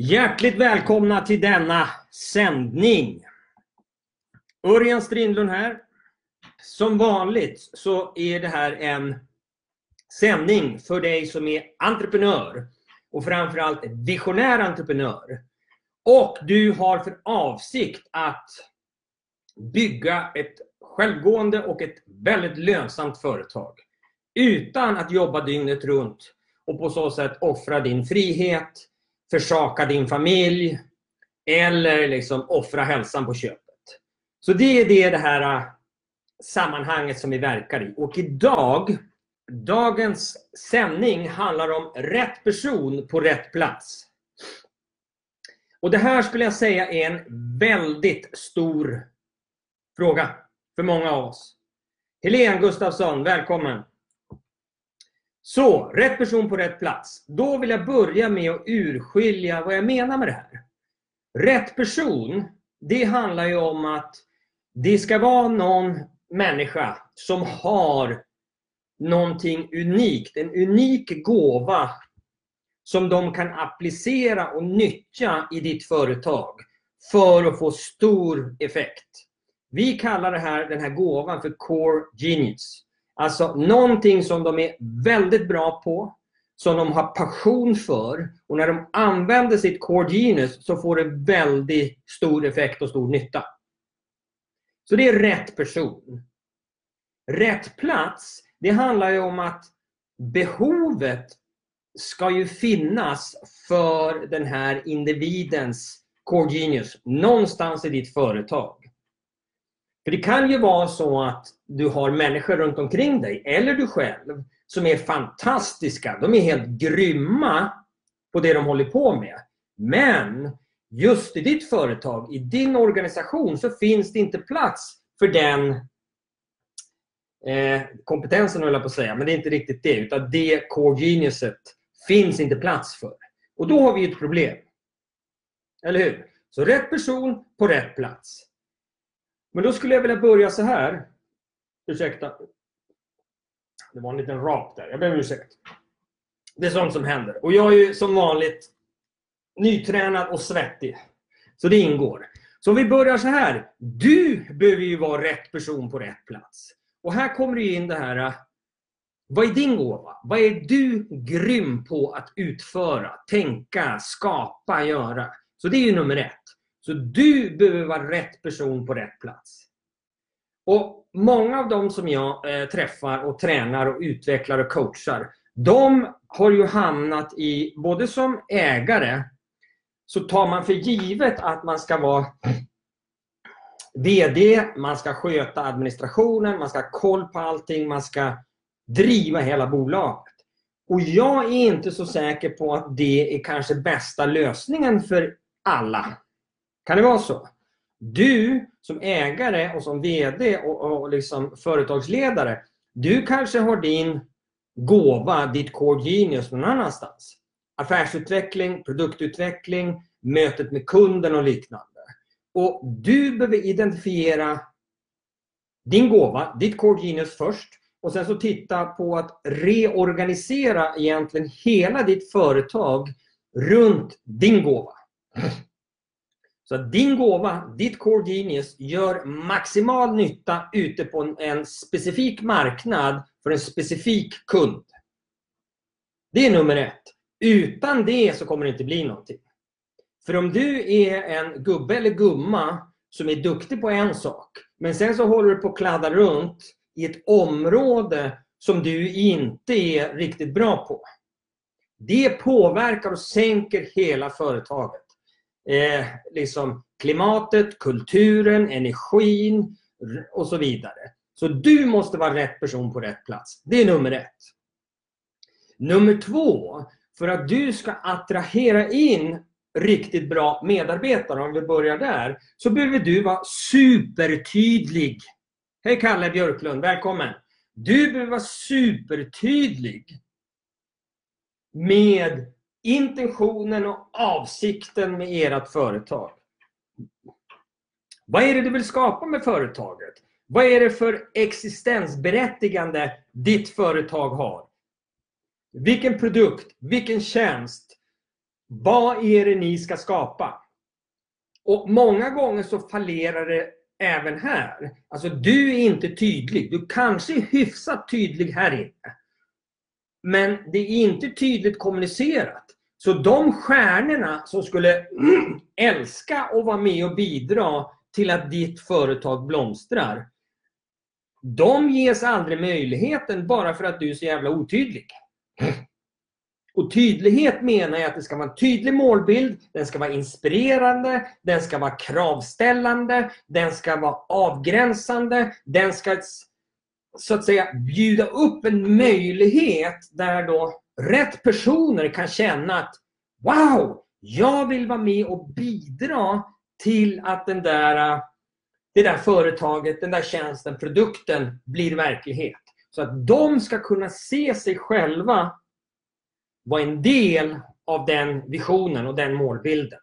Hjärtligt välkomna till denna sändning. Örjan Strindlund här. Som vanligt så är det här en sändning för dig som är entreprenör och framförallt visionär entreprenör. Och du har för avsikt att bygga ett självgående och ett väldigt lönsamt företag. Utan att jobba dygnet runt och på så sätt offra din frihet, försaka din familj eller liksom offra hälsan på köpet. Så det är det, det här äh, sammanhanget som vi verkar i. Och idag, dagens sändning handlar om rätt person på rätt plats. Och det här skulle jag säga är en väldigt stor fråga för många av oss. Helene Gustafsson, välkommen! Så, rätt person på rätt plats. Då vill jag börja med att urskilja vad jag menar med det här. Rätt person, det handlar ju om att det ska vara någon människa som har någonting unikt, en unik gåva som de kan applicera och nyttja i ditt företag för att få stor effekt. Vi kallar det här, den här gåvan för Core Genius. Alltså någonting som de är väldigt bra på, som de har passion för och när de använder sitt Core Genius så får det väldigt stor effekt och stor nytta. Så det är rätt person. Rätt plats, det handlar ju om att behovet ska ju finnas för den här individens Core Genius någonstans i ditt företag. För det kan ju vara så att du har människor runt omkring dig, eller du själv, som är fantastiska. De är helt grymma på det de håller på med. Men just i ditt företag, i din organisation, så finns det inte plats för den eh, kompetensen, höll jag på att säga. Men det är inte riktigt det. Utan det core geniuset finns inte plats för. Och då har vi ett problem. Eller hur? Så rätt person på rätt plats. Men då skulle jag vilja börja så här. Ursäkta. Det var en liten rap där. Jag ber om ursäkt. Det är sånt som händer. Och jag är ju som vanligt nytränad och svettig. Så det ingår. Så om vi börjar så här. Du behöver ju vara rätt person på rätt plats. Och här kommer det in det här. Äh, vad är din gåva? Vad är du grym på att utföra, tänka, skapa, göra? Så det är ju nummer ett. Så du behöver vara rätt person på rätt plats. Och Många av dem som jag eh, träffar och tränar och utvecklar och coachar, de har ju hamnat i, både som ägare, så tar man för givet att man ska vara VD, man ska sköta administrationen, man ska ha koll på allting, man ska driva hela bolaget. Och jag är inte så säker på att det är kanske bästa lösningen för alla. Kan det vara så? Du som ägare och som VD och, och liksom företagsledare, du kanske har din gåva, ditt core genius någon annanstans. Affärsutveckling, produktutveckling, mötet med kunden och liknande. Och Du behöver identifiera din gåva, ditt core genius först och sen så titta på att reorganisera egentligen hela ditt företag runt din gåva. Så att din gåva, ditt core genius, gör maximal nytta ute på en specifik marknad för en specifik kund. Det är nummer ett. Utan det så kommer det inte bli någonting. För om du är en gubbe eller gumma som är duktig på en sak, men sen så håller du på att kladda runt i ett område som du inte är riktigt bra på. Det påverkar och sänker hela företaget eh, liksom klimatet, kulturen, energin och så vidare. Så du måste vara rätt person på rätt plats. Det är nummer ett. Nummer två, för att du ska attrahera in riktigt bra medarbetare, om vi börjar där, så behöver du vara supertydlig. Hej Kalle Björklund, välkommen! Du behöver vara supertydlig med intentionen och avsikten med ert företag. Vad är det du vill skapa med företaget? Vad är det för existensberättigande ditt företag har? Vilken produkt, vilken tjänst, Vad är det ni ska skapa? Och många gånger så fallerar det även här. Alltså du är inte tydlig. Du kanske är hyfsat tydlig här inne. Men det är inte tydligt kommunicerat. Så de stjärnorna som skulle älska att vara med och bidra till att ditt företag blomstrar. De ges aldrig möjligheten bara för att du är så jävla otydlig. Och tydlighet menar jag att det ska vara en tydlig målbild, den ska vara inspirerande, den ska vara kravställande, den ska vara avgränsande, den ska så att säga bjuda upp en möjlighet där då rätt personer kan känna att Wow! Jag vill vara med och bidra till att den där, det där företaget, den där tjänsten, produkten blir verklighet. Så att de ska kunna se sig själva vara en del av den visionen och den målbilden.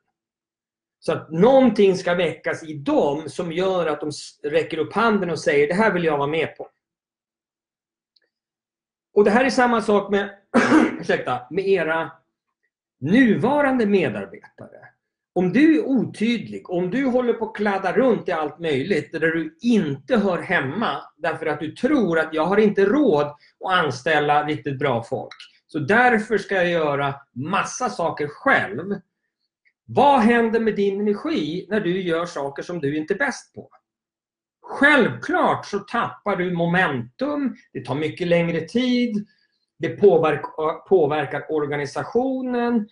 Så att någonting ska väckas i dem som gör att de räcker upp handen och säger det här vill jag vara med på. Och Det här är samma sak med, ursäkta, med era nuvarande medarbetare. Om du är otydlig, om du håller på att kladda runt i allt möjligt där du inte hör hemma därför att du tror att jag har inte råd att anställa riktigt bra folk. Så därför ska jag göra massa saker själv. Vad händer med din energi när du gör saker som du inte är bäst på? Självklart så tappar du momentum, det tar mycket längre tid, det påverkar, påverkar organisationen.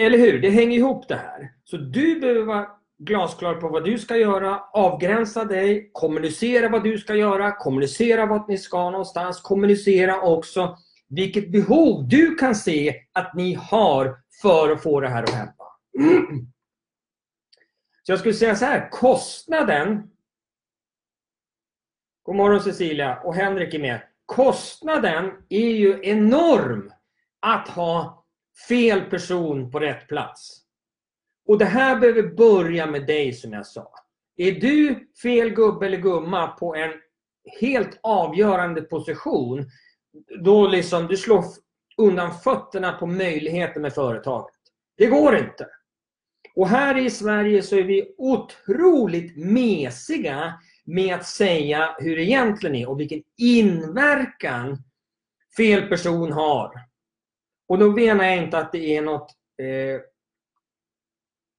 Eller hur? Det hänger ihop det här. Så du behöver vara glasklar på vad du ska göra, avgränsa dig, kommunicera vad du ska göra, kommunicera vart ni ska någonstans, kommunicera också vilket behov du kan se att ni har för att få det här att hända. Så jag skulle säga så här, kostnaden God morgon Cecilia och Henrik är med. Kostnaden är ju enorm att ha fel person på rätt plats. Och det här behöver börja med dig som jag sa. Är du fel gubbe eller gumma på en helt avgörande position, då liksom du slår undan fötterna på möjligheten med företaget. Det går inte. Och här i Sverige så är vi otroligt mesiga med att säga hur det egentligen är och vilken inverkan fel person har. Och då menar jag inte att det är något... Eh,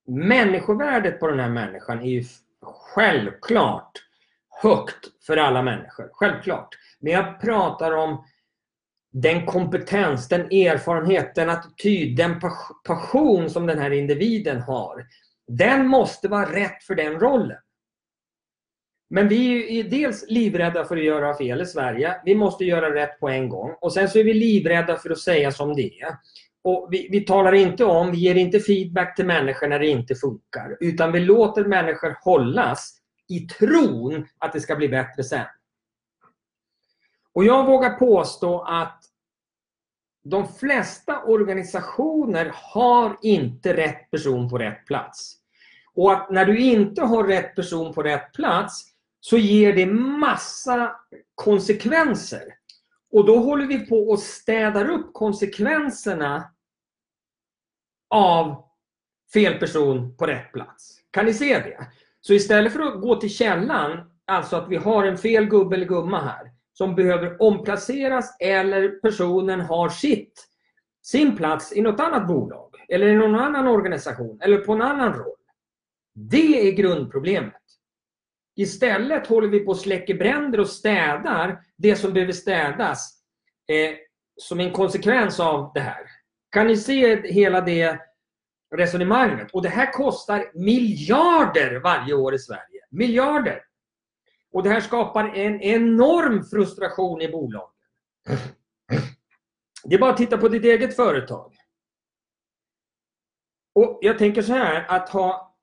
människovärdet på den här människan är ju självklart högt för alla människor. Självklart. Men jag pratar om den kompetens, den erfarenhet, den attityd, den passion som den här individen har. Den måste vara rätt för den rollen. Men vi är dels livrädda för att göra fel i Sverige. Vi måste göra rätt på en gång. Och sen så är vi livrädda för att säga som det är. Och vi, vi talar inte om, vi ger inte feedback till människor när det inte funkar. Utan vi låter människor hållas i tron att det ska bli bättre sen. Och jag vågar påstå att de flesta organisationer har inte rätt person på rätt plats. Och att när du inte har rätt person på rätt plats så ger det massa konsekvenser. Och då håller vi på och städar upp konsekvenserna av fel person på rätt plats. Kan ni se det? Så istället för att gå till källan, alltså att vi har en fel gubbe eller gumma här, som behöver omplaceras eller personen har sitt, sin plats i något annat bolag eller i någon annan organisation eller på en annan roll. Det är grundproblemet. Istället håller vi på att släcker bränder och städar det som behöver städas eh, som en konsekvens av det här. Kan ni se hela det resonemanget? Och det här kostar miljarder varje år i Sverige. Miljarder! Och det här skapar en enorm frustration i bolagen. Det är bara att titta på ditt eget företag. Och Jag tänker så här, att ha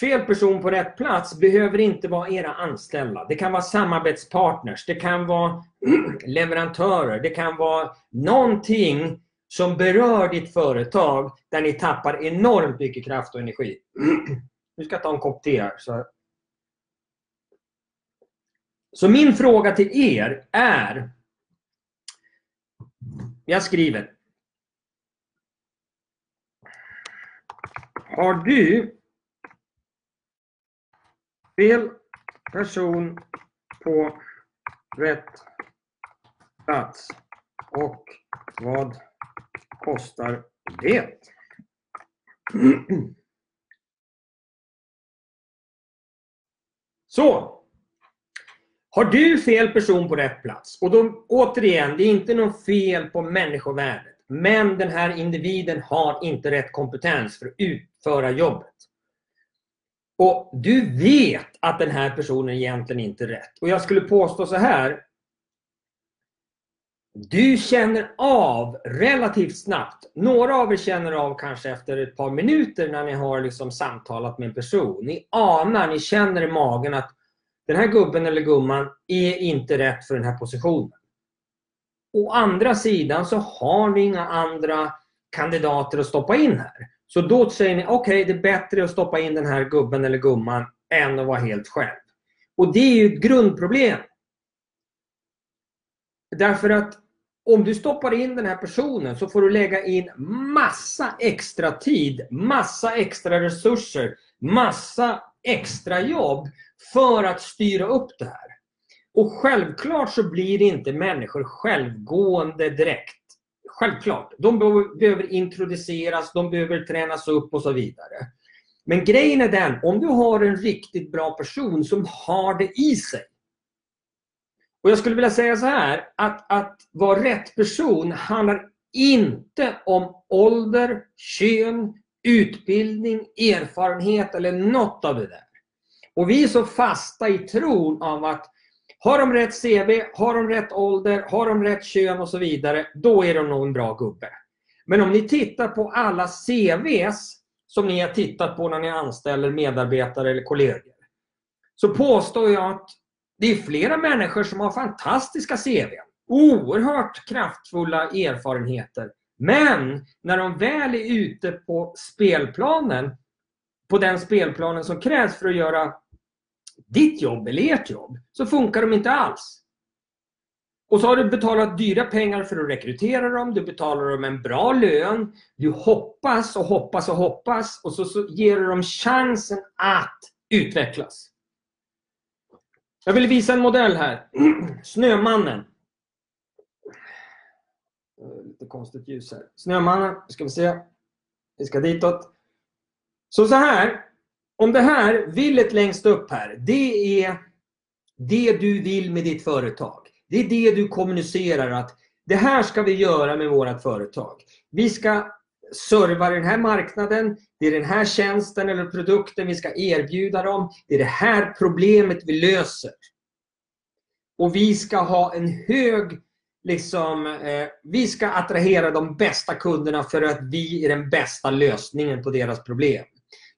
Fel person på rätt plats behöver inte vara era anställda. Det kan vara samarbetspartners, det kan vara leverantörer, det kan vara någonting som berör ditt företag där ni tappar enormt mycket kraft och energi. Nu ska jag ta en kopp te här. Så, så min fråga till er är jag skriver Har du fel person på rätt plats och vad kostar det? Så. Har du fel person på rätt plats? Och då, återigen, det är inte något fel på människovärdet. Men den här individen har inte rätt kompetens för att utföra jobbet. Och du vet att den här personen egentligen inte är rätt. Och jag skulle påstå så här. Du känner av relativt snabbt, några av er känner av kanske efter ett par minuter när ni har liksom samtalat med en person. Ni anar, ni känner i magen att den här gubben eller gumman är inte rätt för den här positionen. Å andra sidan så har ni inga andra kandidater att stoppa in här. Så då säger ni, okej okay, det är bättre att stoppa in den här gubben eller gumman än att vara helt själv. Och det är ju ett grundproblem. Därför att om du stoppar in den här personen så får du lägga in massa extra tid, massa extra resurser, massa extra jobb för att styra upp det här. Och självklart så blir inte människor självgående direkt. Självklart. De behöver introduceras, de behöver tränas upp och så vidare. Men grejen är den, om du har en riktigt bra person som har det i sig. Och jag skulle vilja säga så här, att, att vara rätt person handlar inte om ålder, kön, utbildning, erfarenhet eller något av det där. Och vi är så fasta i tron av att har de rätt CV, har de rätt ålder, har de rätt kön och så vidare, då är de nog en bra gubbe. Men om ni tittar på alla CVs som ni har tittat på när ni anställer medarbetare eller kollegor. Så påstår jag att det är flera människor som har fantastiska CV. Oerhört kraftfulla erfarenheter. Men när de väl är ute på spelplanen, på den spelplanen som krävs för att göra ditt jobb eller ert jobb, så funkar de inte alls. Och så har du betalat dyra pengar för att rekrytera dem, du betalar dem en bra lön, du hoppas och hoppas och hoppas och så, så ger du dem chansen att utvecklas. Jag vill visa en modell här. Snömannen. Eh, lite konstigt ljus här. Snömannen, ska vi se. Vi ska ditåt. Så så här om det här, villet längst upp här, det är det du vill med ditt företag. Det är det du kommunicerar att det här ska vi göra med vårt företag. Vi ska serva den här marknaden, det är den här tjänsten eller produkten vi ska erbjuda dem. Det är det här problemet vi löser. Och vi ska ha en hög Liksom, eh, vi ska attrahera de bästa kunderna för att vi är den bästa lösningen på deras problem.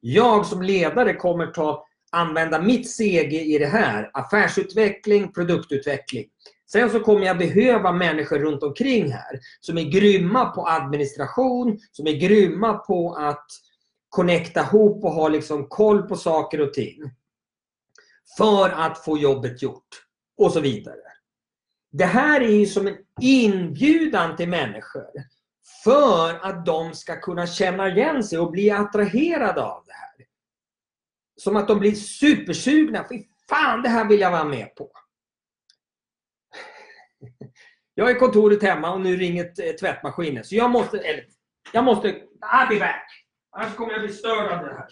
Jag som ledare kommer ta, använda mitt CG i det här. Affärsutveckling, produktutveckling. Sen så kommer jag behöva människor runt omkring här som är grymma på administration, som är grymma på att connecta ihop och ha liksom koll på saker och ting. För att få jobbet gjort. Och så vidare. Det här är ju som en inbjudan till människor för att de ska kunna känna igen sig och bli attraherade av det här. Som att de blir supersugna. Fy fan, det här vill jag vara med på. Jag är kontoret hemma och nu ringer tvättmaskinen. Så jag måste... Eller, jag måste... I'll be back. Annars kommer jag bli störd av det här.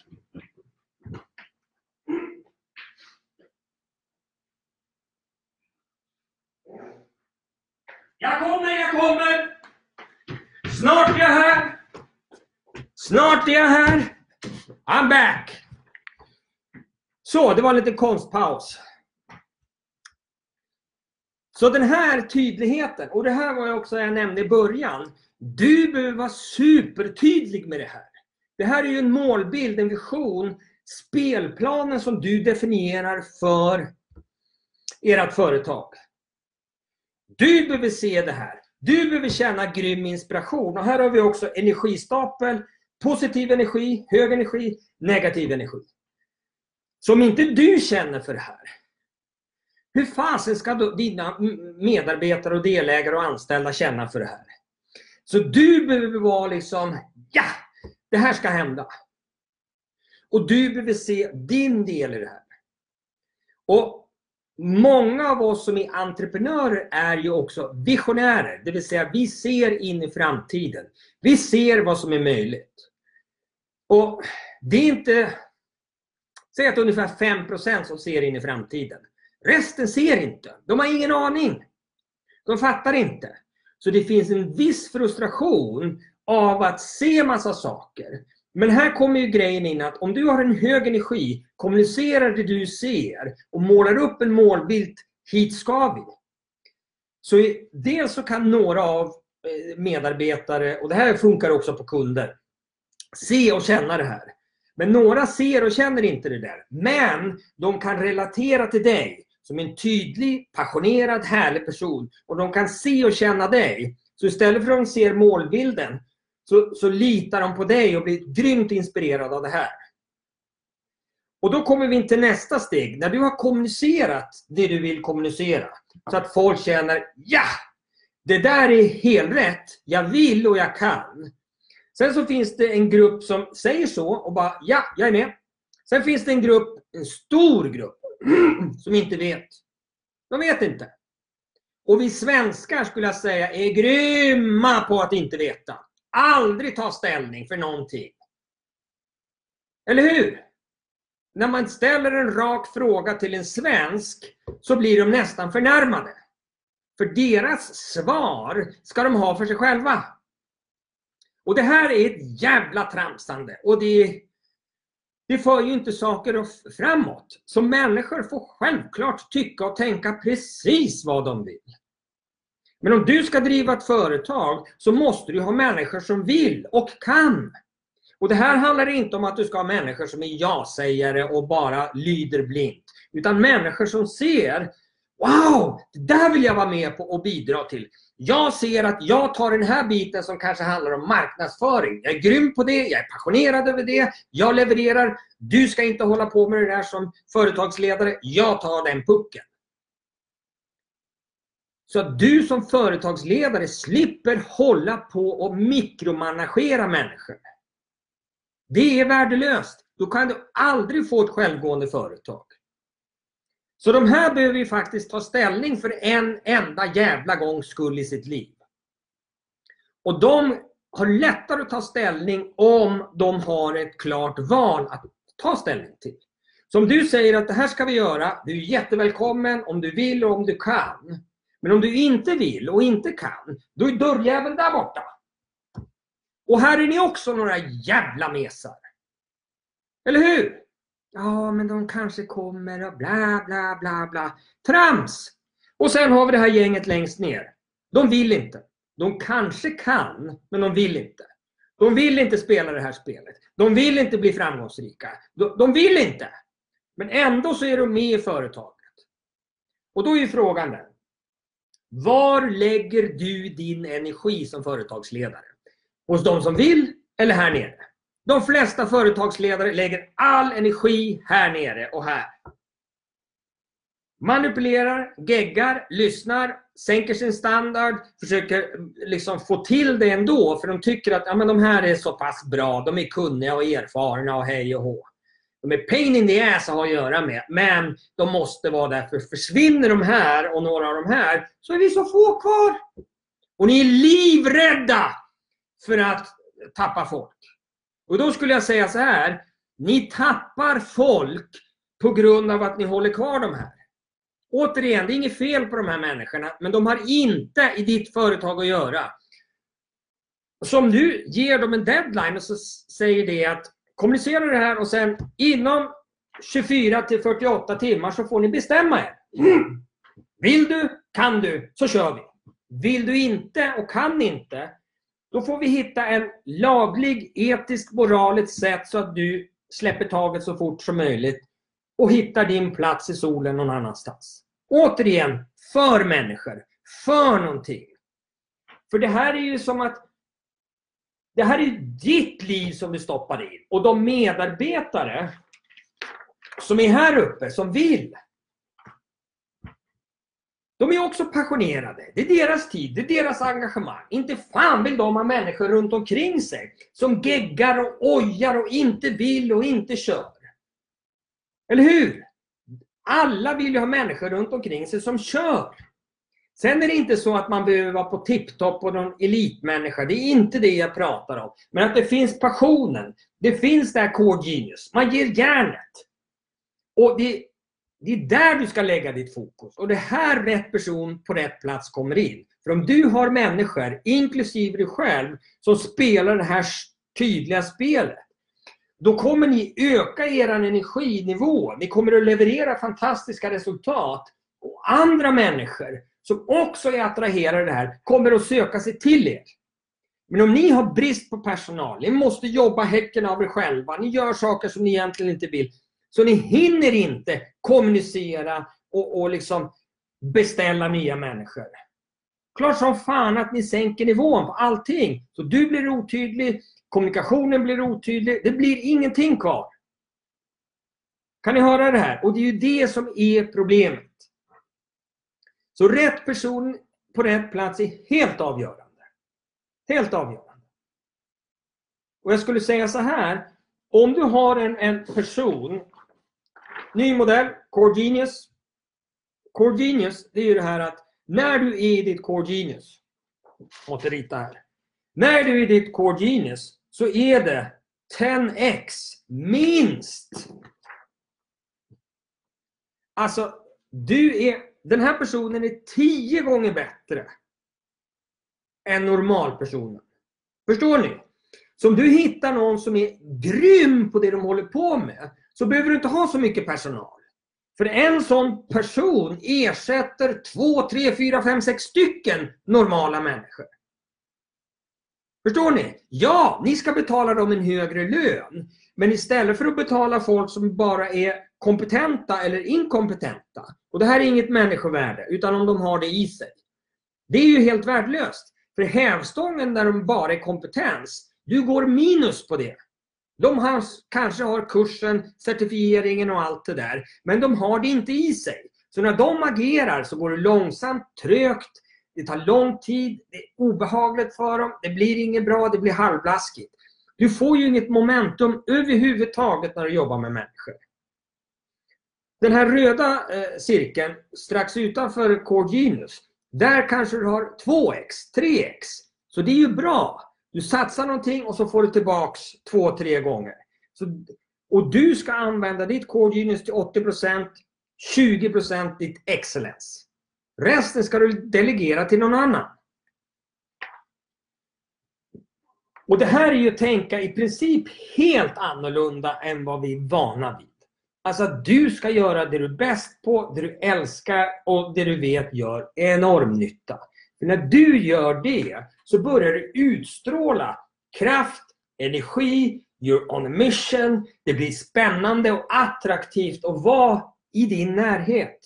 Jag kommer, jag kommer! Snart är jag här! Snart är jag här! I'm back! Så, det var en liten konstpaus. Så den här tydligheten, och det här var jag också jag nämnde i början. Du behöver vara supertydlig med det här. Det här är ju en målbild, en vision, spelplanen som du definierar för ert företag. Du behöver se det här. Du behöver känna grym inspiration. Och här har vi också energistapel. Positiv energi, hög energi, negativ energi. Så om inte du känner för det här, hur fasen ska då dina medarbetare och delägare och anställda känna för det här? Så du behöver vara liksom, ja, det här ska hända. Och du behöver se din del i det här. Och Många av oss som är entreprenörer är ju också visionärer. Det vill säga vi ser in i framtiden. Vi ser vad som är möjligt. Och det är inte... Säg att ungefär 5% som ser in i framtiden. Resten ser inte. De har ingen aning. De fattar inte. Så det finns en viss frustration av att se massa saker. Men här kommer ju grejen in att om du har en hög energi, kommunicerar det du ser och målar upp en målbild, hit ska vi. Så dels så kan några av eh, medarbetare, och det här funkar också på kunder, se och känna det här. Men några ser och känner inte det där. Men de kan relatera till dig som en tydlig, passionerad, härlig person. Och de kan se och känna dig. Så istället för att de ser målbilden så, så litar de på dig och blir grymt inspirerade av det här. Och då kommer vi till nästa steg. När du har kommunicerat det du vill kommunicera. Så att folk känner ja! Det där är helt rätt. Jag vill och jag kan. Sen så finns det en grupp som säger så och bara ja, jag är med. Sen finns det en grupp, en stor grupp, som inte vet. De vet inte. Och vi svenskar skulle jag säga är grymma på att inte veta. Aldrig ta ställning för någonting. Eller hur? När man ställer en rak fråga till en svensk så blir de nästan förnärmade. För deras svar ska de ha för sig själva. Och det här är ett jävla tramsande. Och det, det för ju inte saker framåt. Så människor får självklart tycka och tänka precis vad de vill. Men om du ska driva ett företag så måste du ha människor som vill och kan. Och Det här handlar inte om att du ska ha människor som är ja-sägare och bara lyder blint. Utan människor som ser Wow! Det där vill jag vara med på och bidra till. Jag ser att jag tar den här biten som kanske handlar om marknadsföring. Jag är grym på det, jag är passionerad över det, jag levererar. Du ska inte hålla på med det där som företagsledare. Jag tar den pucken. Så att du som företagsledare slipper hålla på och mikromanagera människor. Det är värdelöst. Då kan du aldrig få ett självgående företag. Så de här behöver ju faktiskt ta ställning för en enda jävla gångs skull i sitt liv. Och de har lättare att ta ställning om de har ett klart val att ta ställning till. Så om du säger att det här ska vi göra, du är jättevälkommen om du vill och om du kan. Men om du inte vill och inte kan, då är dörrjäveln där borta. Och här är ni också några jävla mesar. Eller hur? Ja, men de kanske kommer och bla, bla, bla, bla. Trams! Och sen har vi det här gänget längst ner. De vill inte. De kanske kan, men de vill inte. De vill inte spela det här spelet. De vill inte bli framgångsrika. De, de vill inte. Men ändå så är de med i företaget. Och då är ju frågan den. Var lägger du din energi som företagsledare? Hos de som vill eller här nere? De flesta företagsledare lägger all energi här nere och här. Manipulerar, geggar, lyssnar, sänker sin standard, försöker liksom få till det ändå för de tycker att ja, men de här är så pass bra, de är kunniga och erfarna och hej och hå. De är pain in the ass att ha att göra med, men de måste vara där. För försvinner de här och några av de här så är vi så få kvar. Och ni är livrädda för att tappa folk. Och då skulle jag säga så här. Ni tappar folk på grund av att ni håller kvar de här. Återigen, det är inget fel på de här människorna, men de har inte i ditt företag att göra. Så om du ger dem en deadline och så säger det att kommunicera det här och sen inom 24 till 48 timmar så får ni bestämma er. Vill du, kan du, så kör vi. Vill du inte och kan inte, då får vi hitta en laglig, etisk, moraliskt sätt så att du släpper taget så fort som möjligt och hittar din plats i solen någon annanstans. Återigen, för människor. För någonting. För det här är ju som att det här är ditt liv som du stoppar in. Och de medarbetare som är här uppe, som vill. De är också passionerade. Det är deras tid, det är deras engagemang. Inte fan vill de ha människor runt omkring sig som geggar och ojar och inte vill och inte kör. Eller hur? Alla vill ju ha människor runt omkring sig som kör. Sen är det inte så att man behöver vara på tipptopp och någon elitmänniska. Det är inte det jag pratar om. Men att det finns passionen. Det finns det här core genius. Man ger järnet. Och det, det är där du ska lägga ditt fokus. Och det är här rätt person på rätt plats kommer in. För om du har människor, inklusive dig själv, som spelar det här tydliga spelet. Då kommer ni öka er energinivå. Ni kommer att leverera fantastiska resultat. Och andra människor som också är attraherade av det här kommer att söka sig till er. Men om ni har brist på personal, ni måste jobba häcken av er själva, ni gör saker som ni egentligen inte vill. Så ni hinner inte kommunicera och, och liksom beställa nya människor. Klart som fan att ni sänker nivån på allting. Så du blir otydlig, kommunikationen blir otydlig, det blir ingenting kvar. Kan ni höra det här? Och det är ju det som är problemet. Så rätt person på rätt plats är helt avgörande. Helt avgörande. Och jag skulle säga så här. Om du har en, en person, ny modell, Core Genius. Core Genius, det är ju det här att när du är i ditt Core Genius, måste rita här. När du är i ditt Core Genius så är det 10x minst. Alltså, du är den här personen är tio gånger bättre än normalpersonen. Förstår ni? Så om du hittar någon som är grym på det de håller på med så behöver du inte ha så mycket personal. För en sån person ersätter två, tre, fyra, fem, sex stycken normala människor. Förstår ni? Ja, ni ska betala dem en högre lön. Men istället för att betala folk som bara är kompetenta eller inkompetenta. Och det här är inget människovärde, utan om de har det i sig. Det är ju helt värdelöst. För hävstången där de bara är kompetens, du går minus på det. De har, kanske har kursen, certifieringen och allt det där, men de har det inte i sig. Så när de agerar så går det långsamt, trögt, det tar lång tid, det är obehagligt för dem, det blir inget bra, det blir halvblaskigt. Du får ju inget momentum överhuvudtaget när du jobbar med människor. Den här röda eh, cirkeln strax utanför Core Genius, där kanske du har 2x, 3x. Så det är ju bra. Du satsar någonting och så får du tillbaks två, tre gånger. Så, och du ska använda ditt Core Genius till 80%, 20% ditt excellence. Resten ska du delegera till någon annan. Och det här är ju att tänka i princip helt annorlunda än vad vi är vana vid. Alltså att du ska göra det du är bäst på, det du älskar och det du vet gör enorm nytta. För när du gör det så börjar du utstråla kraft, energi, you're on a mission. Det blir spännande och attraktivt att vara i din närhet.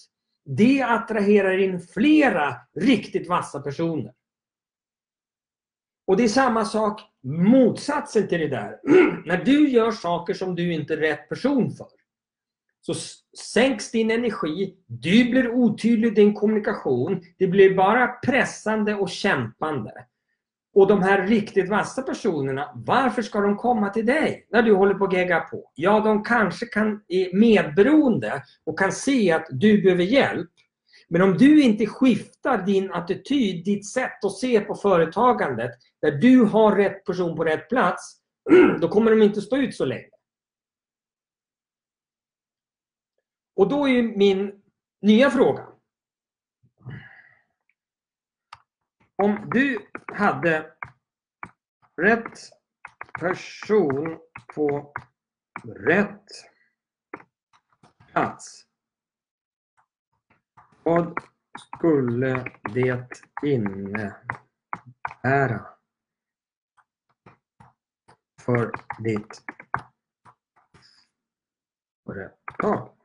Det attraherar in flera riktigt vassa personer. Och det är samma sak, motsatsen till det där. När du gör saker som du inte är rätt person för så sänks din energi, du blir otydlig i din kommunikation, det blir bara pressande och kämpande. Och de här riktigt vassa personerna, varför ska de komma till dig när du håller på att gegga på? Ja, de kanske kan, är medberoende och kan se att du behöver hjälp. Men om du inte skiftar din attityd, ditt sätt att se på företagandet, där du har rätt person på rätt plats, då kommer de inte stå ut så länge. Och då är min nya fråga. Om du hade rätt person på rätt plats. Vad skulle det innebära för ditt företag?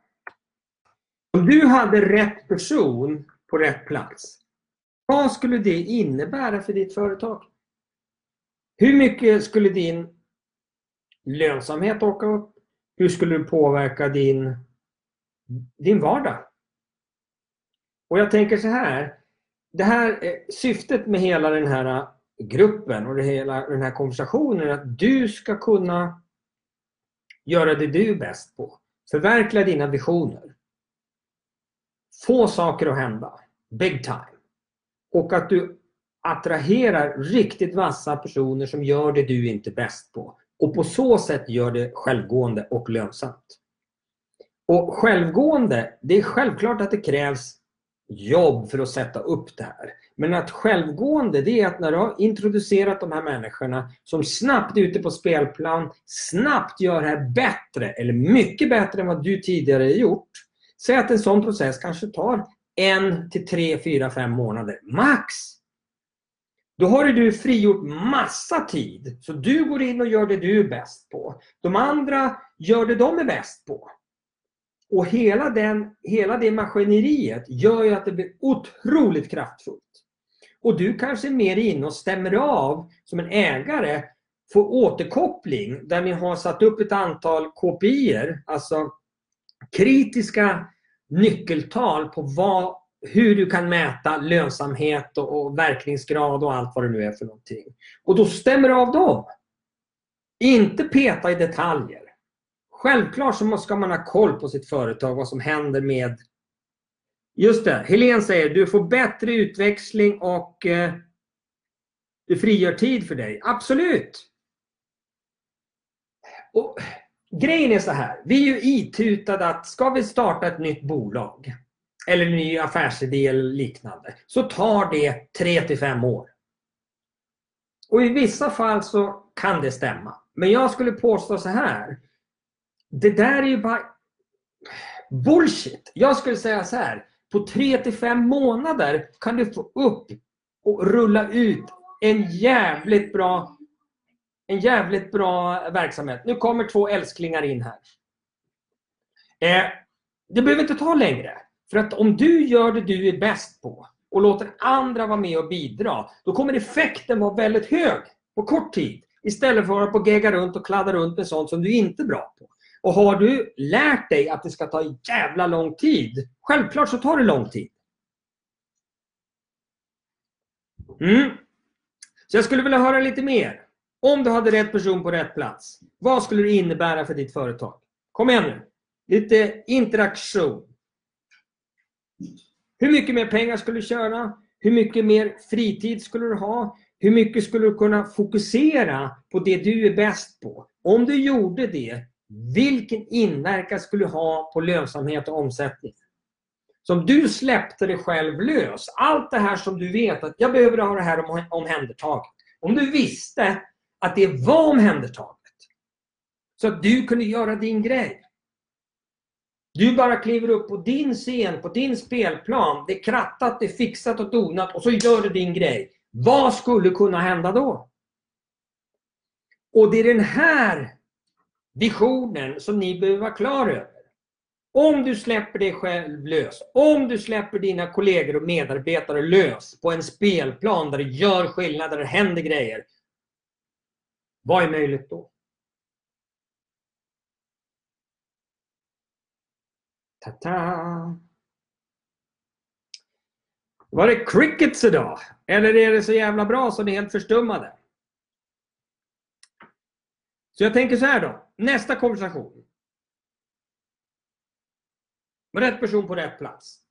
Om du hade rätt person på rätt plats, vad skulle det innebära för ditt företag? Hur mycket skulle din lönsamhet åka upp? Hur skulle du påverka din, din vardag? Och jag tänker så här. Det här eh, syftet med hela den här eh, gruppen och det hela den här konversationen är att du ska kunna göra det du är bäst på. Förverkliga dina visioner. Få saker att hända. Big time. Och att du attraherar riktigt vassa personer som gör det du inte är bäst på. Och på så sätt gör det självgående och lönsamt. Och självgående, det är självklart att det krävs jobb för att sätta upp det här. Men att självgående, det är att när du har introducerat de här människorna som snabbt är ute på spelplan, snabbt gör det här bättre eller mycket bättre än vad du tidigare gjort. Säg att en sån process kanske tar en till tre, fyra, fem månader. Max! Då har du frigjort massa tid. Så du går in och gör det du är bäst på. De andra gör det de är bäst på. Och hela, den, hela det maskineriet gör ju att det blir otroligt kraftfullt. Och du kanske är mer inne och stämmer av som en ägare, får återkoppling där ni har satt upp ett antal KPI, alltså kritiska nyckeltal på vad, hur du kan mäta lönsamhet och, och verkningsgrad och allt vad det nu är för någonting. Och då stämmer du av dem. Inte peta i detaljer. Självklart så ska man ha koll på sitt företag, vad som händer med... Just det, Helene säger du får bättre utväxling och eh, du frigör tid för dig. Absolut! Och Grejen är så här, vi är ju itutade att ska vi starta ett nytt bolag eller en ny affärsidé eller liknande så tar det 3 till 5 år. Och i vissa fall så kan det stämma. Men jag skulle påstå så här det där är ju bara bullshit. Jag skulle säga så här. På 3 till 5 månader kan du få upp och rulla ut en jävligt bra en jävligt bra verksamhet. Nu kommer två älsklingar in här. Eh, det behöver inte ta längre. För att om du gör det du är bäst på och låter andra vara med och bidra, då kommer effekten vara väldigt hög på kort tid. Istället för att på gegga runt och kladda runt med sånt som du inte är bra på. Och har du lärt dig att det ska ta jävla lång tid, självklart så tar det lång tid. Mm. Så jag skulle vilja höra lite mer. Om du hade rätt person på rätt plats, vad skulle det innebära för ditt företag? Kom igen nu. Lite interaktion. Hur mycket mer pengar skulle du tjäna? Hur mycket mer fritid skulle du ha? Hur mycket skulle du kunna fokusera på det du är bäst på? Om du gjorde det, vilken inverkan skulle du ha på lönsamhet och omsättning? Så om du släppte dig själv lös, allt det här som du vet att jag behöver ha det här omhändertaget. Om du visste att det var omhändertaget. Så att du kunde göra din grej. Du bara kliver upp på din scen, på din spelplan. Det är krattat, det är fixat och donat och så gör du din grej. Vad skulle kunna hända då? Och det är den här visionen som ni behöver vara klar över. Om du släpper dig själv lös, om du släpper dina kollegor och medarbetare lös på en spelplan där det gör skillnad, där det händer grejer. Vad är möjligt då? Ta-ta! Var det crickets idag? Eller är det så jävla bra så ni är helt förstummade? Så jag tänker så här då. Nästa konversation. Rätt person på rätt plats.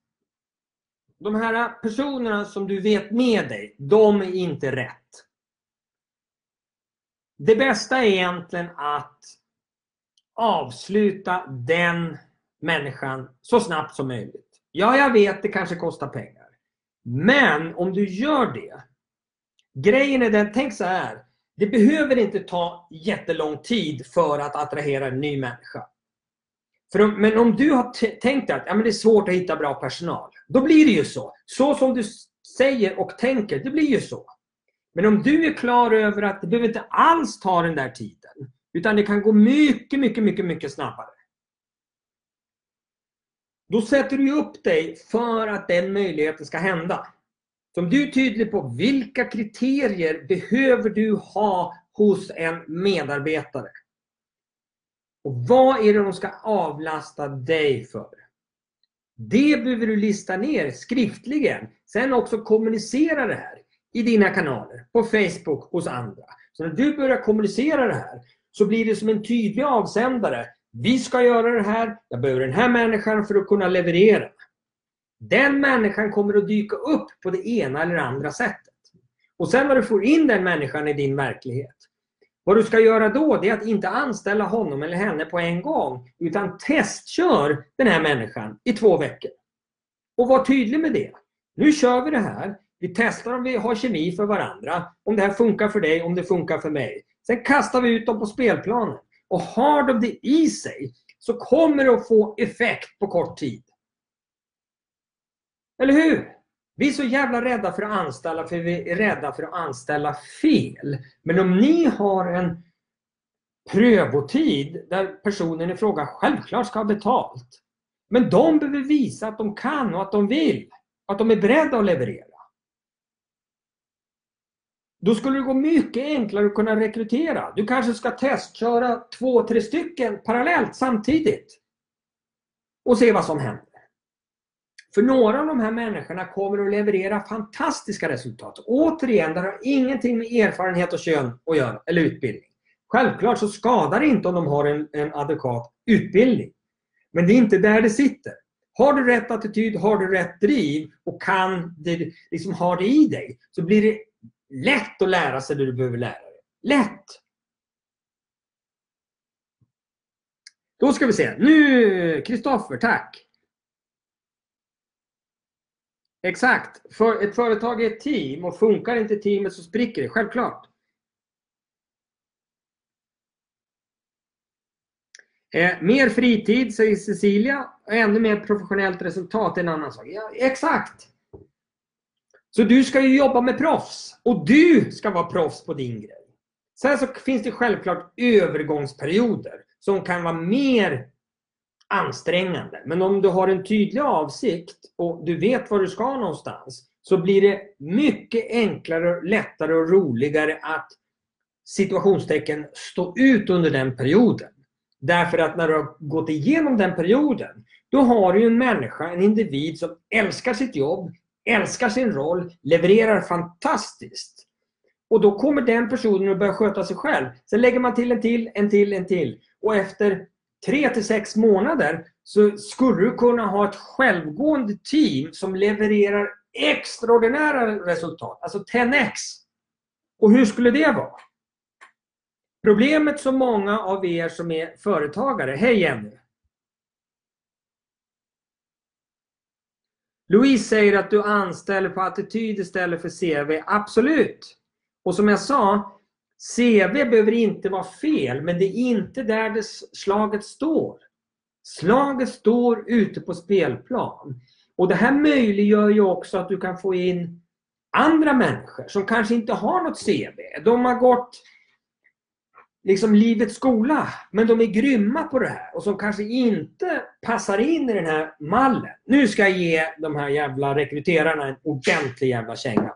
De här personerna som du vet med dig, de är inte rätt. Det bästa är egentligen att avsluta den människan så snabbt som möjligt. Ja, jag vet, det kanske kostar pengar. Men om du gör det. Grejen är den, tänk så här. Det behöver inte ta jättelång tid för att attrahera en ny människa. För om, men om du har tänkt att ja, men det är svårt att hitta bra personal. Då blir det ju så. Så som du säger och tänker, det blir ju så. Men om du är klar över att det behöver inte alls ta den där tiden. Utan det kan gå mycket, mycket, mycket, mycket snabbare. Då sätter du upp dig för att den möjligheten ska hända. Så om du är tydlig på vilka kriterier behöver du ha hos en medarbetare. Och vad är det de ska avlasta dig för? Det behöver du lista ner skriftligen. Sen också kommunicera det här i dina kanaler, på Facebook, hos andra. Så när du börjar kommunicera det här så blir det som en tydlig avsändare. Vi ska göra det här, jag behöver den här människan för att kunna leverera. Den människan kommer att dyka upp på det ena eller andra sättet. Och sen när du får in den människan i din verklighet. Vad du ska göra då det är att inte anställa honom eller henne på en gång. Utan testkör den här människan i två veckor. Och var tydlig med det. Nu kör vi det här. Vi testar om vi har kemi för varandra. Om det här funkar för dig, om det funkar för mig. Sen kastar vi ut dem på spelplanen. Och har de det i sig så kommer det att få effekt på kort tid. Eller hur? Vi är så jävla rädda för att anställa för vi är rädda för att anställa fel. Men om ni har en prövotid där personen i fråga självklart ska ha betalt. Men de behöver visa att de kan och att de vill. Att de är beredda att leverera. Då skulle det gå mycket enklare att kunna rekrytera. Du kanske ska testköra två, tre stycken parallellt samtidigt. Och se vad som händer. För några av de här människorna kommer att leverera fantastiska resultat. Återigen, det har ingenting med erfarenhet och kön att göra, eller utbildning. Självklart så skadar det inte om de har en, en adekvat utbildning. Men det är inte där det sitter. Har du rätt attityd, har du rätt driv och kan det, liksom har det i dig så blir det lätt att lära sig det du behöver lära dig. Lätt! Då ska vi se. Nu, Kristoffer, tack! Exakt. För ett företag är ett team och funkar inte teamet så spricker det. Självklart. Eh, mer fritid, säger Cecilia. Ännu mer professionellt resultat är en annan sak. Ja, exakt! Så du ska ju jobba med proffs. Och du ska vara proffs på din grej. Sen så finns det självklart övergångsperioder som kan vara mer ansträngande. Men om du har en tydlig avsikt och du vet var du ska någonstans så blir det mycket enklare, lättare och roligare att situationstecken stå ut under den perioden. Därför att när du har gått igenom den perioden då har du en människa, en individ som älskar sitt jobb, älskar sin roll, levererar fantastiskt. Och då kommer den personen att börja sköta sig själv. Sen lägger man till en till, en till, en till. Och efter 3 till 6 månader så skulle du kunna ha ett självgående team som levererar extraordinära resultat. Alltså 10x. Och hur skulle det vara? Problemet som många av er som är företagare, hej Jenny! Louise säger att du anställer på attityd istället för CV. Absolut! Och som jag sa, CV behöver inte vara fel, men det är inte där det slaget står. Slaget står ute på spelplan. Och det här möjliggör ju också att du kan få in andra människor som kanske inte har något CV. De har gått liksom livets skola, men de är grymma på det här och som kanske inte passar in i den här mallen. Nu ska jag ge de här jävla rekryterarna en ordentlig jävla känga.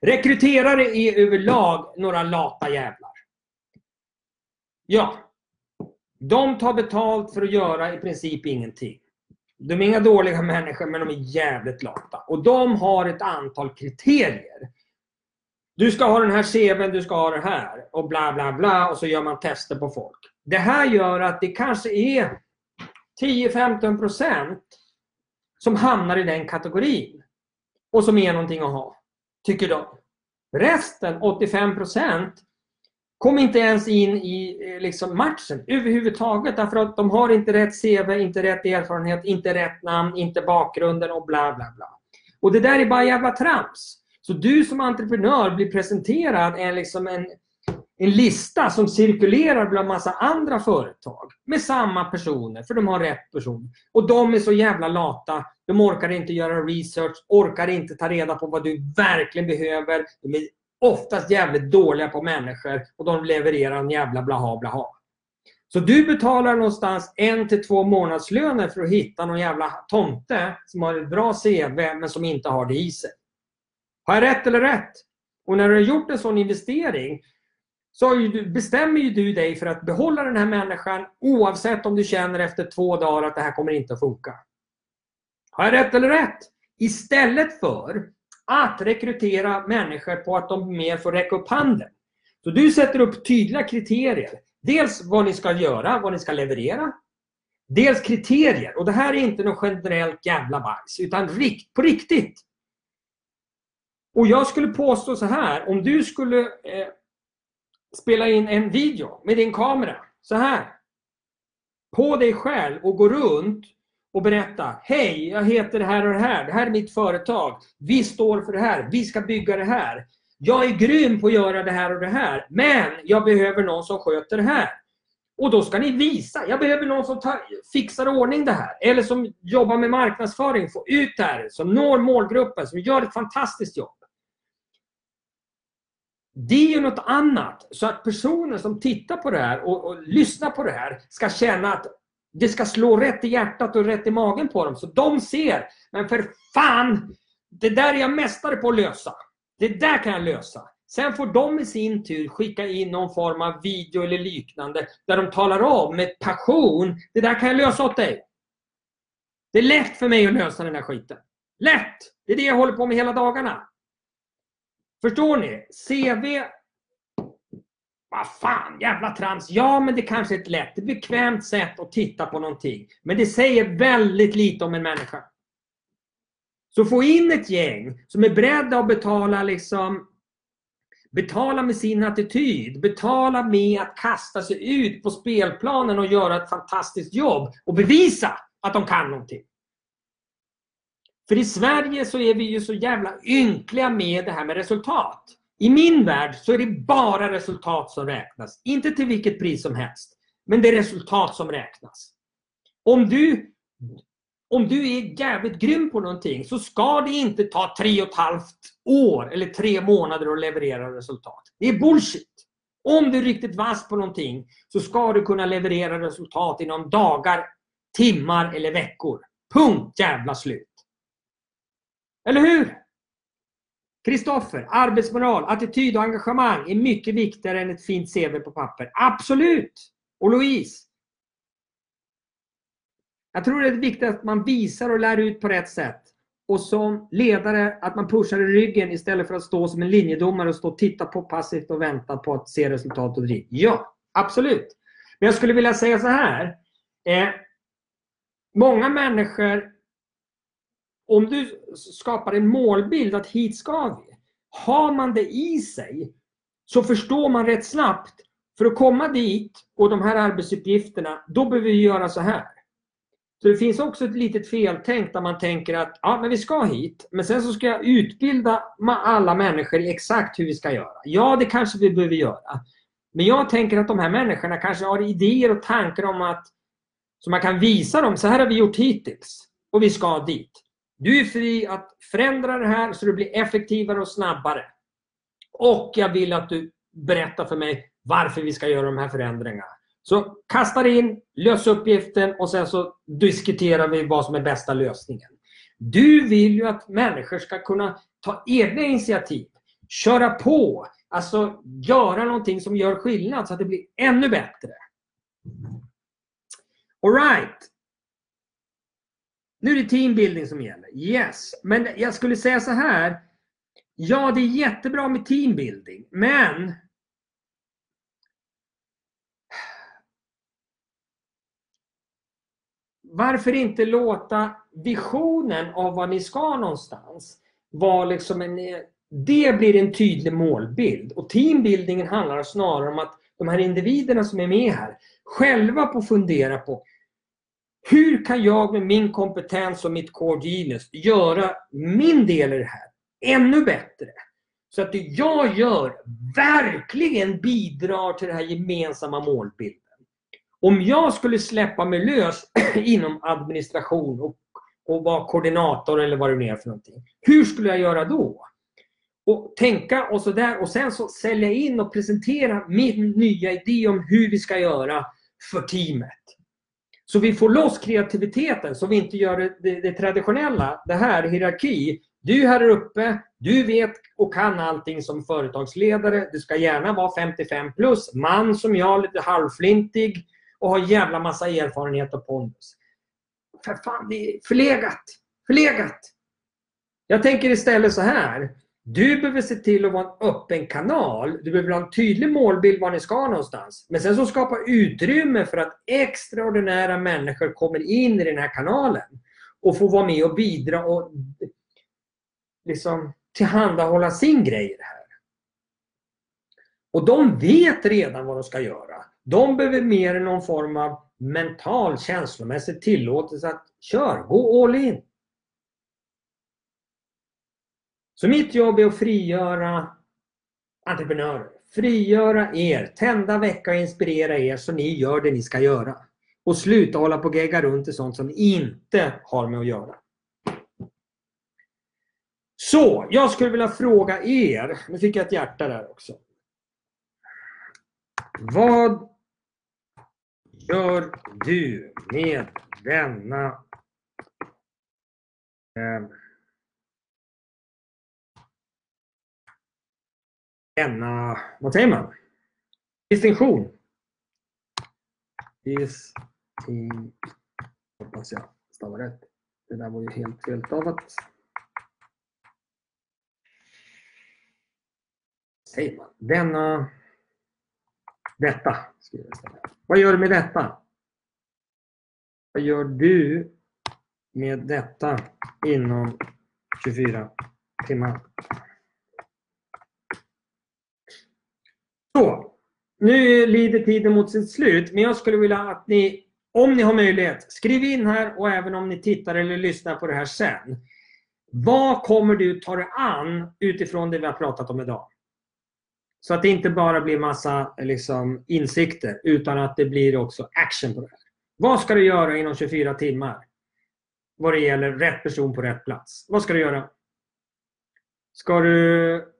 Rekryterare är överlag några lata jävlar. Ja. De tar betalt för att göra i princip ingenting. De är inga dåliga människor men de är jävligt lata. Och de har ett antal kriterier. Du ska ha den här CVn, du ska ha det här och bla bla bla och så gör man tester på folk. Det här gör att det kanske är 10-15% som hamnar i den kategorin. Och som är någonting att ha tycker de. Resten, 85 procent, kom inte ens in i eh, liksom, matchen överhuvudtaget därför att de har inte rätt CV, inte rätt erfarenhet, inte rätt namn, inte bakgrunden och bla bla bla. Och det där är bara jävla trams. Så du som entreprenör blir presenterad en, liksom en, en lista som cirkulerar bland massa andra företag med samma personer, för de har rätt person. Och de är så jävla lata. De orkar inte göra research, orkar inte ta reda på vad du verkligen behöver. De är oftast jävligt dåliga på människor och de levererar en jävla blaha blaha. Så du betalar någonstans en till två månadslöner för att hitta någon jävla tomte som har ett bra CV men som inte har det i sig. Har jag rätt eller rätt? Och när du har gjort en sån investering så du, bestämmer ju du dig för att behålla den här människan oavsett om du känner efter två dagar att det här kommer inte att funka. Har jag rätt eller rätt? Istället för att rekrytera människor på att de mer får räcka upp handen. Så du sätter upp tydliga kriterier. Dels vad ni ska göra, vad ni ska leverera. Dels kriterier. Och det här är inte något generellt jävla bajs, utan rikt, på riktigt. Och jag skulle påstå så här, om du skulle eh, spela in en video med din kamera, så här. På dig själv och gå runt och berätta. Hej, jag heter det här och det här. Det här är mitt företag. Vi står för det här. Vi ska bygga det här. Jag är grym på att göra det här och det här. Men jag behöver någon som sköter det här. Och då ska ni visa. Jag behöver någon som tar, fixar ordning det här. Eller som jobbar med marknadsföring, får ut det här. Som når målgruppen, som gör ett fantastiskt jobb. Det är ju något annat. Så att personer som tittar på det här och, och lyssnar på det här ska känna att det ska slå rätt i hjärtat och rätt i magen på dem. Så de ser, men för fan, det där är jag mästare på att lösa. Det där kan jag lösa. Sen får de i sin tur skicka in någon form av video eller liknande där de talar om med passion, det där kan jag lösa åt dig. Det är lätt för mig att lösa den här skiten. Lätt! Det är det jag håller på med hela dagarna. Förstår ni? CV vad fan, jävla trams. Ja, men det kanske är ett lätt, ett bekvämt sätt att titta på någonting. Men det säger väldigt lite om en människa. Så få in ett gäng som är beredda att betala liksom Betala med sin attityd, betala med att kasta sig ut på spelplanen och göra ett fantastiskt jobb och bevisa att de kan någonting. För i Sverige så är vi ju så jävla ynkliga med det här med resultat. I min värld så är det bara resultat som räknas. Inte till vilket pris som helst. Men det är resultat som räknas. Om du, om du är jävligt grym på någonting så ska det inte ta tre och ett halvt år eller tre månader att leverera resultat. Det är bullshit. Om du är riktigt vass på någonting så ska du kunna leverera resultat inom dagar, timmar eller veckor. Punkt jävla slut. Eller hur? Kristoffer, arbetsmoral, attityd och engagemang är mycket viktigare än ett fint CV på papper. Absolut! Och Louise? Jag tror det är viktigt att man visar och lär ut på rätt sätt. Och som ledare att man pushar i ryggen istället för att stå som en linjedomare och stå och titta på passivt och vänta på att se resultat och driv. Ja, absolut. Men jag skulle vilja säga så här. Eh, många människor om du skapar en målbild att hit ska vi. Har man det i sig så förstår man rätt snabbt för att komma dit och de här arbetsuppgifterna, då behöver vi göra så här. Så det finns också ett litet feltänk där man tänker att ja, men vi ska hit, men sen så ska jag utbilda alla människor i exakt hur vi ska göra. Ja, det kanske vi behöver göra. Men jag tänker att de här människorna kanske har idéer och tankar om att så man kan visa dem, så här har vi gjort hittills och vi ska dit. Du är fri att förändra det här så det blir effektivare och snabbare. Och jag vill att du berättar för mig varför vi ska göra de här förändringarna. Så kasta in, lös uppgiften och sen så diskuterar vi vad som är bästa lösningen. Du vill ju att människor ska kunna ta egna initiativ, köra på, alltså göra någonting som gör skillnad så att det blir ännu bättre. Alright. Nu är det teambuilding som gäller. Yes, men jag skulle säga så här. Ja, det är jättebra med teambuilding, men varför inte låta visionen av vad ni ska någonstans vara liksom en, det blir en tydlig målbild. Och teambuildingen handlar snarare om att de här individerna som är med här själva får fundera på hur kan jag med min kompetens och mitt core genius göra min del i det här ännu bättre? Så att det jag gör verkligen bidrar till den här gemensamma målbilden. Om jag skulle släppa mig lös inom administration och, och vara koordinator eller vad det nu är för någonting. Hur skulle jag göra då? Och tänka och sådär och sen så sälja in och presentera min nya idé om hur vi ska göra för teamet. Så vi får loss kreativiteten så vi inte gör det, det, det traditionella, det här, hierarki. Du här uppe, du vet och kan allting som företagsledare. Du ska gärna vara 55 plus, man som jag, lite halvflintig och har jävla massa erfarenhet och pondus. För fan, det är förlegat. Förlegat! Jag tänker istället så här. Du behöver se till att vara en öppen kanal. Du behöver ha en tydlig målbild var ni ska någonstans. Men sen så skapa utrymme för att extraordinära människor kommer in i den här kanalen och får vara med och bidra och liksom tillhandahålla sin grej i det här. Och de vet redan vad de ska göra. De behöver mer än någon form av mental känslomässig tillåtelse att köra, gå all in. Så mitt jobb är att frigöra entreprenörer. Frigöra er, tända, väcka och inspirera er så ni gör det ni ska göra. Och sluta hålla på och gegga runt i sånt som inte har med att göra. Så, jag skulle vilja fråga er. Nu fick jag ett hjärta där också. Vad gör du med denna eh, denna, vad säger man? Distinktion. Distinktion. Hoppas jag stavar rätt. Det där var ju helt felstavat. Säger man? Denna detta. Vad gör du med detta? Vad gör du med detta inom 24 timmar? Så, nu lider tiden mot sitt slut, men jag skulle vilja att ni, om ni har möjlighet, skriv in här och även om ni tittar eller lyssnar på det här sen. Vad kommer du ta dig an utifrån det vi har pratat om idag? Så att det inte bara blir massa liksom, insikter utan att det blir också action på det här. Vad ska du göra inom 24 timmar? Vad det gäller rätt person på rätt plats. Vad ska du göra? Ska du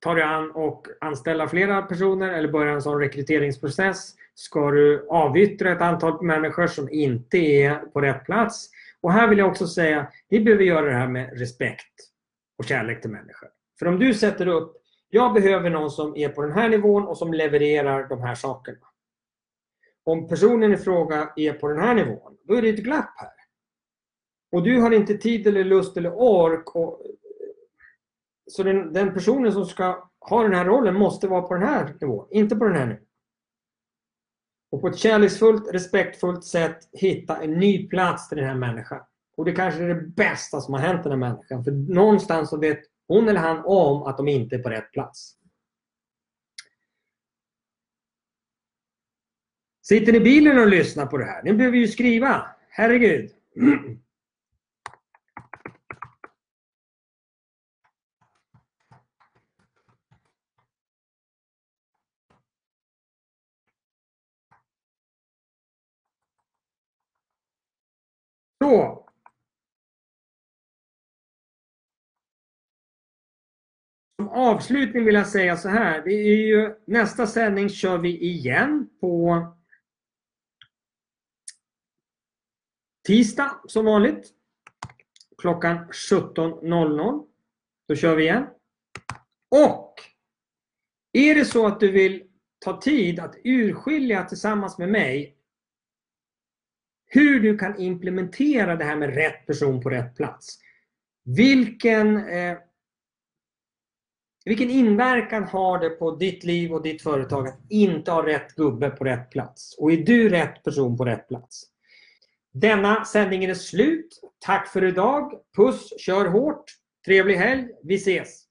ta dig an och anställa flera personer eller börja en sån rekryteringsprocess? Ska du avyttra ett antal människor som inte är på rätt plats? Och här vill jag också säga, vi behöver göra det här med respekt och kärlek till människor. För om du sätter upp jag behöver någon som är på den här nivån och som levererar de här sakerna. Om personen i fråga är på den här nivån, då är det ett glapp här. Och du har inte tid eller lust eller ork. att så den, den personen som ska ha den här rollen måste vara på den här nivån, inte på den här nivån. Och på ett kärleksfullt, respektfullt sätt hitta en ny plats till den här människan. Och det kanske är det bästa som har hänt den här människan. För någonstans så vet hon eller han om att de inte är på rätt plats. Sitter ni i bilen och lyssnar på det här? Ni behöver ju skriva. Herregud. Så, Som avslutning vill jag säga så här. Det är ju, nästa sändning kör vi igen på tisdag som vanligt. Klockan 17.00. Då kör vi igen. Och är det så att du vill ta tid att urskilja tillsammans med mig hur du kan implementera det här med rätt person på rätt plats. Vilken eh, vilken inverkan har det på ditt liv och ditt företag att inte ha rätt gubbe på rätt plats? Och är du rätt person på rätt plats? Denna sändning är slut. Tack för idag. Puss, kör hårt. Trevlig helg. Vi ses!